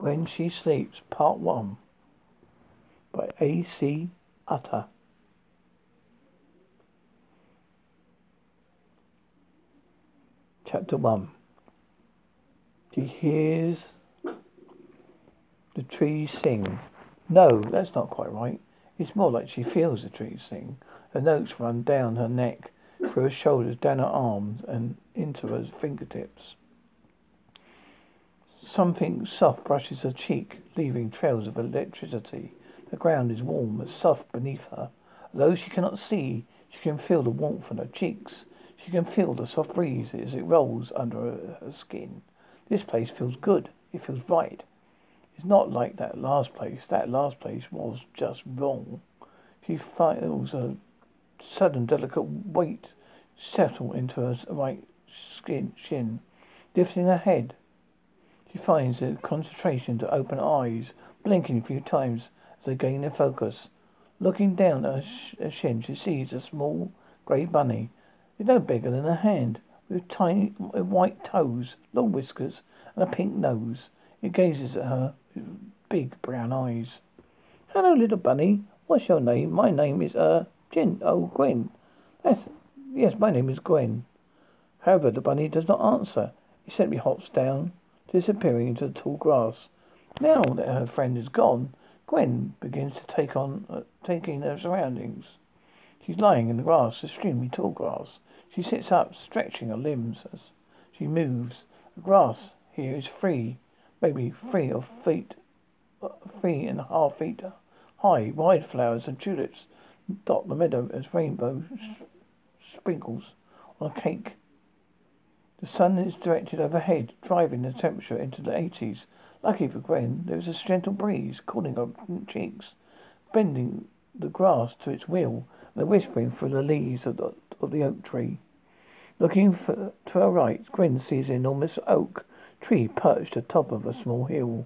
When She Sleeps, Part 1 by A.C. Utter. Chapter 1 She hears the trees sing. No, that's not quite right. It's more like she feels the trees sing. The notes run down her neck, through her shoulders, down her arms, and into her fingertips. Something soft brushes her cheek, leaving trails of electricity. The ground is warm and soft beneath her. Though she cannot see, she can feel the warmth on her cheeks. She can feel the soft breeze as it rolls under her, skin. This place feels good. It feels right. It's not like that last place. That last place was just wrong. She feels a sudden delicate weight settle into her right skin, shin, lifting her head. She finds the concentration to open eyes, blinking a few times as they gain their focus. Looking down at her, sh- her shin, she sees a small grey bunny. It's no bigger than a hand, with tiny with white toes, long whiskers, and a pink nose. It gazes at her with big brown eyes. Hello, little bunny. What's your name? My name is, uh, Jin. Oh, Gwen. That's, yes, my name is Gwen. However, the bunny does not answer. It simply hops down, disappearing into the tall grass. Now that her friend is gone, Gwen begins to take on, uh, take in her surroundings. She's lying in the grass, extremely tall grass. She sits up, stretching her limbs as she moves. The grass here is free, maybe three or feet, uh, three and a half feet high. Wide flowers and tulips dot the meadow as rainbow sprinkles on a cake. The sun is directed overhead, driving the temperature into the 80s. Lucky for Gwen, there is a gentle breeze cooling her cheeks, bending the grass to its will, and whispering through the leaves of the, of the oak tree. Looking for, to her right, Gwen sees an enormous oak tree perched atop of a small hill.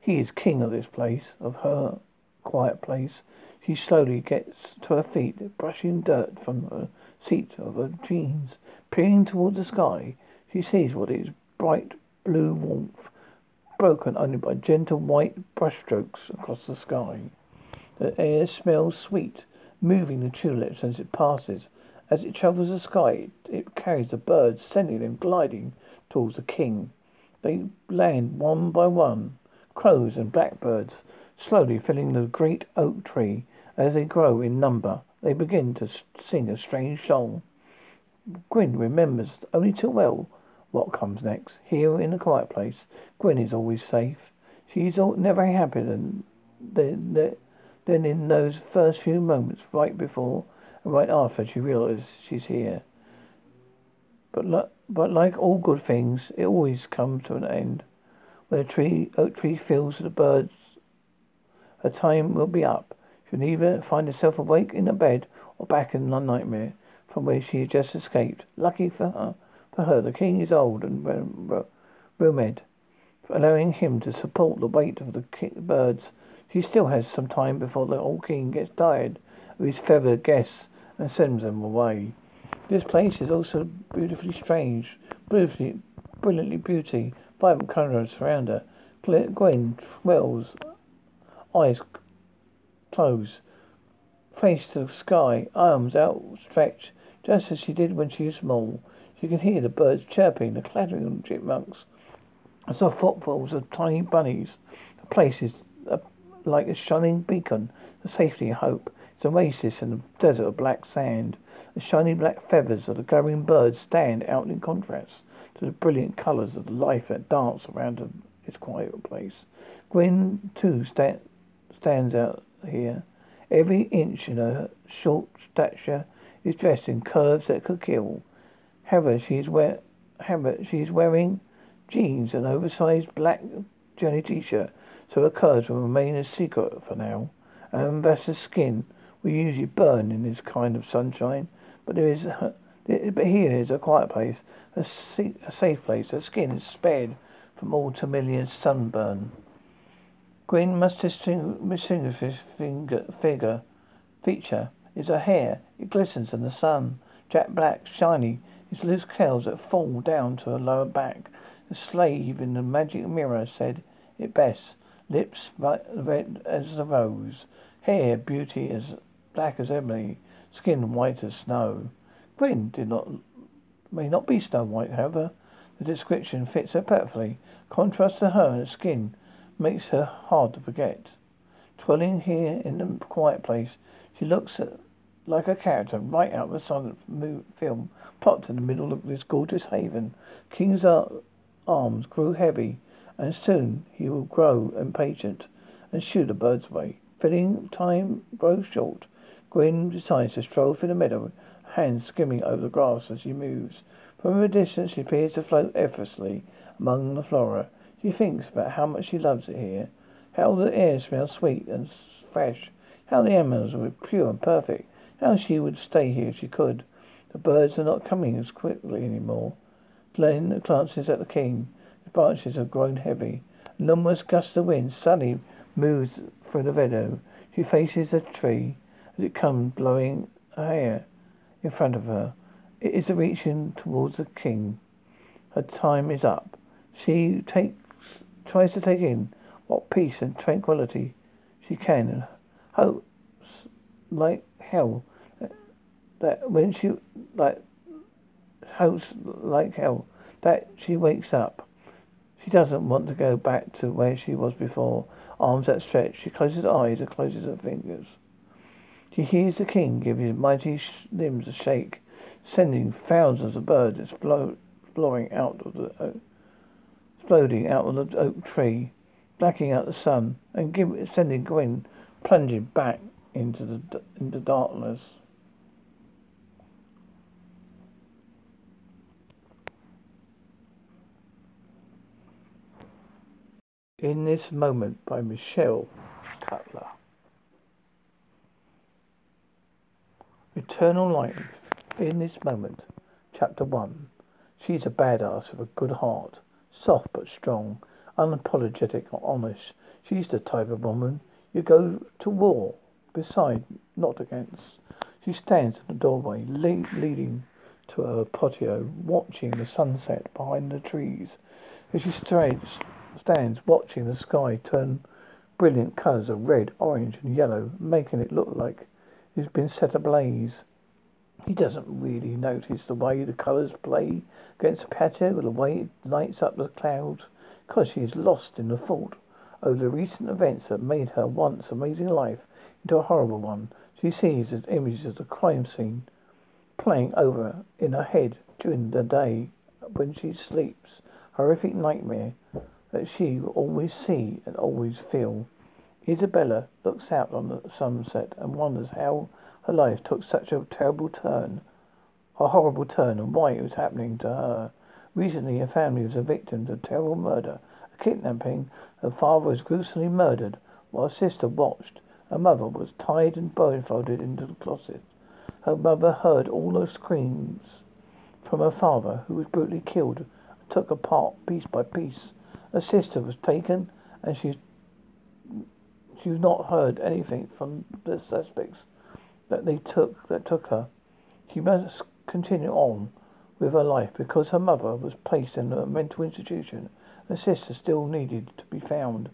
He is king of this place, of her quiet place. She slowly gets to her feet, brushing dirt from the seat of her jeans. Peering towards the sky, she sees what is bright blue warmth, broken only by gentle white brushstrokes across the sky. The air smells sweet, moving the tulips as it passes. As it travels the sky, it, carries the birds, sending them gliding towards the king. They land one by one, crows and blackbirds, slowly filling the great oak tree. As they grow in number, they begin to sing a strange song. Gwyn remembers only too well what comes next. Here in the quiet place, Gwyn is always safe. She's all, never happier than, than, than- in those first few moments right before and right after she realizes she's here. But, li- but like all good things, it always comes to an end. When a tree, oak tree feels the birds, her time will be up. She'll either find herself awake in a bed or back in a nightmare from where she had just escaped. Lucky for her, for her, the king is old and ro- allowing him to support the weight of the birds. She still has some time before the old king gets tired of his feathered guests and sends them away. This place is also beautifully strange, beautifully, brilliantly beauty, vibrant colours surround her. Gwen twirls, eyes closed, face to the sky, arms outstretched, just as she did when she was small. She can hear the birds chirping, the clattering of chipmunks, the soft footfalls of tiny bunnies. The place is a, like a shining beacon of safety and hope. It's an oasis in a desert of black sand. The shiny black feathers of the glowing birds stand out in contrast to the brilliant colours of the life that dance around the- this quiet place. Gwen, too, sta- stands out here. Every inch in her short stature is dressed in curves that could kill. However, she is wear- however, wearing jeans and oversized black journey t-shirt, so her curves will remain a secret for now. Ambassador's skin will usually burn in this kind of sunshine, but there is, uh, but here is a quiet place, a, a safe place. Her skin is spared from all familiar sunburn. Gwyn must distinguish finger, figure, feature is her hair. It glistens in the sun, jet black, shiny. Its loose curls that fall down to her lower back. The slave in the magic mirror said, it best. Lips red as a rose. Hair beauty as black as ebony. Skin white as snow. Gwyn did not may not be Snow White, however. The description fits her perfectly. Contrast to her and skin makes her hard to forget. Dwelling here in the quiet place, she looks like a character right out of a silent film, popped in the middle of this gorgeous haven. King's arms grew heavy, and soon he will grow impatient and shoo the birds away. Feeling time grows short, Gwyn decides to stroll through the meadow, hands skimming over the grass as she moves. From a distance, she appears to float effortlessly among the flora. She thinks about how much she loves it here, how the air smells sweet and fresh, how the animals are pure and perfect, how she would stay here if she could. The birds are not coming as quickly anymore. Glen glances at the king. The branches have grown heavy. An enormous gust of wind suddenly moves through the meadow. She faces the tree as it comes blowing hair in front of her. It is reaching towards the king. Her time is up. She takes, tries to take in what peace and tranquility she can and hopes like hell that when she like hopes like hell that she wakes up. She doesn't want to go back to where she was before. Arms outstretched, she closes her eyes and closes her fingers. She hears the king give his mighty limbs a shake, sending thousands of birds exploring out of the oak, exploding out of the oak tree blacking out the sun, and give, sending Gwyn plunging back into the into darkness. In this moment by Michelle Cutler. Eternal life. In this moment. Chapter 1. She's a badass with a good heart. Soft but strong unapologetic, or honest. She's the type of woman you go to war beside, not against. She stands in the doorway, le- leading to her patio, watching the sunset behind the trees. As she stands, stands watching the sky turn brilliant colours of red, orange, and yellow, making it look like it's been set ablaze. He doesn't really notice the way the colours play against the patio, or the way it lights up the clouds because she is lost in the thought of the recent events that made her once amazing life into a horrible one. She sees the images of the crime scene playing over in her head during the day when she sleeps. Horrific nightmare that she will always see and always feel. Isabella looks out on the sunset and wonders how her life took such a terrible turn, a horrible turn, and why it was happening to her. Recently, her family was a victim to a terrible murder, a kidnapping. Her father was gruesomely murdered while her sister watched. Her mother was tied and blindfolded into the closet. Her mother heard all those screams from her father, who was brutally killed, took apart piece by piece. Her sister was taken, and she she's not heard anything from the suspects that they took that took her. She must continue on with her life because her mother was placed in a mental institution. Her sister still needed to be found.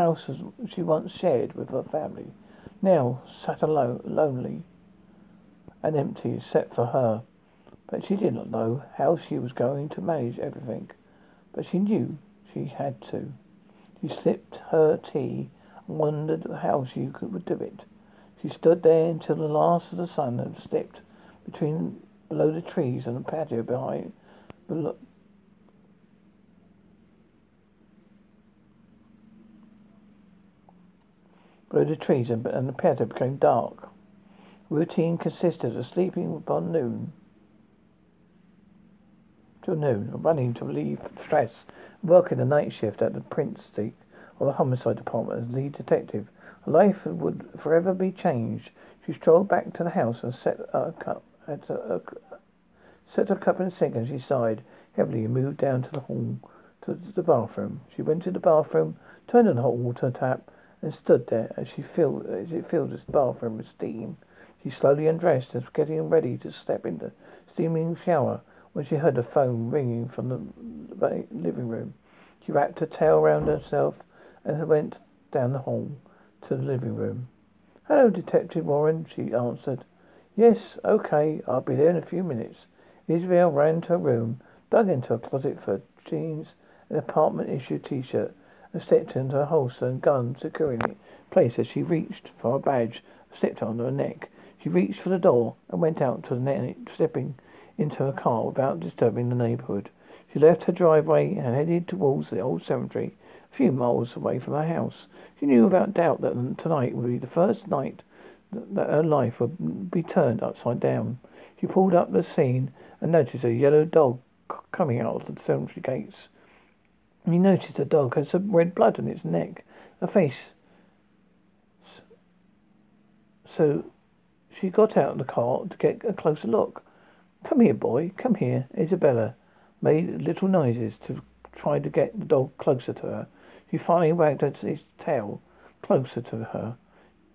House she once shared with her family now sat alone, lonely and empty except for her. But she did not know how she was going to manage everything. But she knew she had to. She sipped her tea and wondered how she could do it. She stood there until the last of the sun had slipped between below the trees and the patio behind. The trees and, and the patio became dark. Routine consisted of sleeping upon noon till noon, running to relieve stress, working the night shift at the Prince Street or the homicide department as lead detective. Her life would forever be changed. She strolled back to the house and set a cup had a, set her cup in the sink and she sighed heavily and moved down to the hall to the bathroom. She went to the bathroom, turned on the hot water tap, and stood there as she filled as it filled the bathroom with steam. She slowly undressed and was getting ready to step into the steaming shower when she heard the phone ringing from the living room. She wrapped her tail round herself, and went down the hall to the living room. Hello, Detective Warren, she answered. Yes, okay, I'll be there in a few minutes. Isabel ran to her room, dug into her closet for jeans, an apartment issue t-shirt, and stepped into her holster and gun securing it place as she reached for a badge slipped on her neck. She reached for the door and went out to the net, stepping into her car without disturbing the neighborhood. She left her driveway and headed towards the old cemetery, a few miles away from her house. She knew without doubt that tonight would be the first night that her life would be turned upside down. She pulled up the scene and noticed a yellow dog coming out of the cemetery gates. He noticed the dog had some red blood on its neck, a face. So she got out of the car to get a closer look. Come here, boy. Come here. Isabella made little noises to try to get the dog closer to her. He finally wagged his tail closer to her.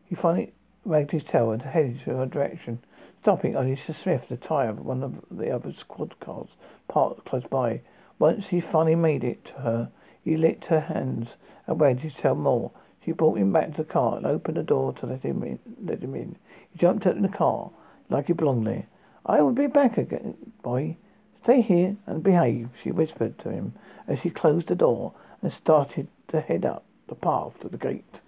He finally wagged his tail and headed to her direction, stopping only to sniff the tire of one of the other squad cars parked close by. Once he finally made it to her, he licked her hands and wagged his tail more. She brought him back to the car and opened the door to let him in. Let him in. He jumped out the car like he belonged there. I will be back again, boy. Stay here and behave, she whispered to him as she closed the door and started to head up the path to the gate.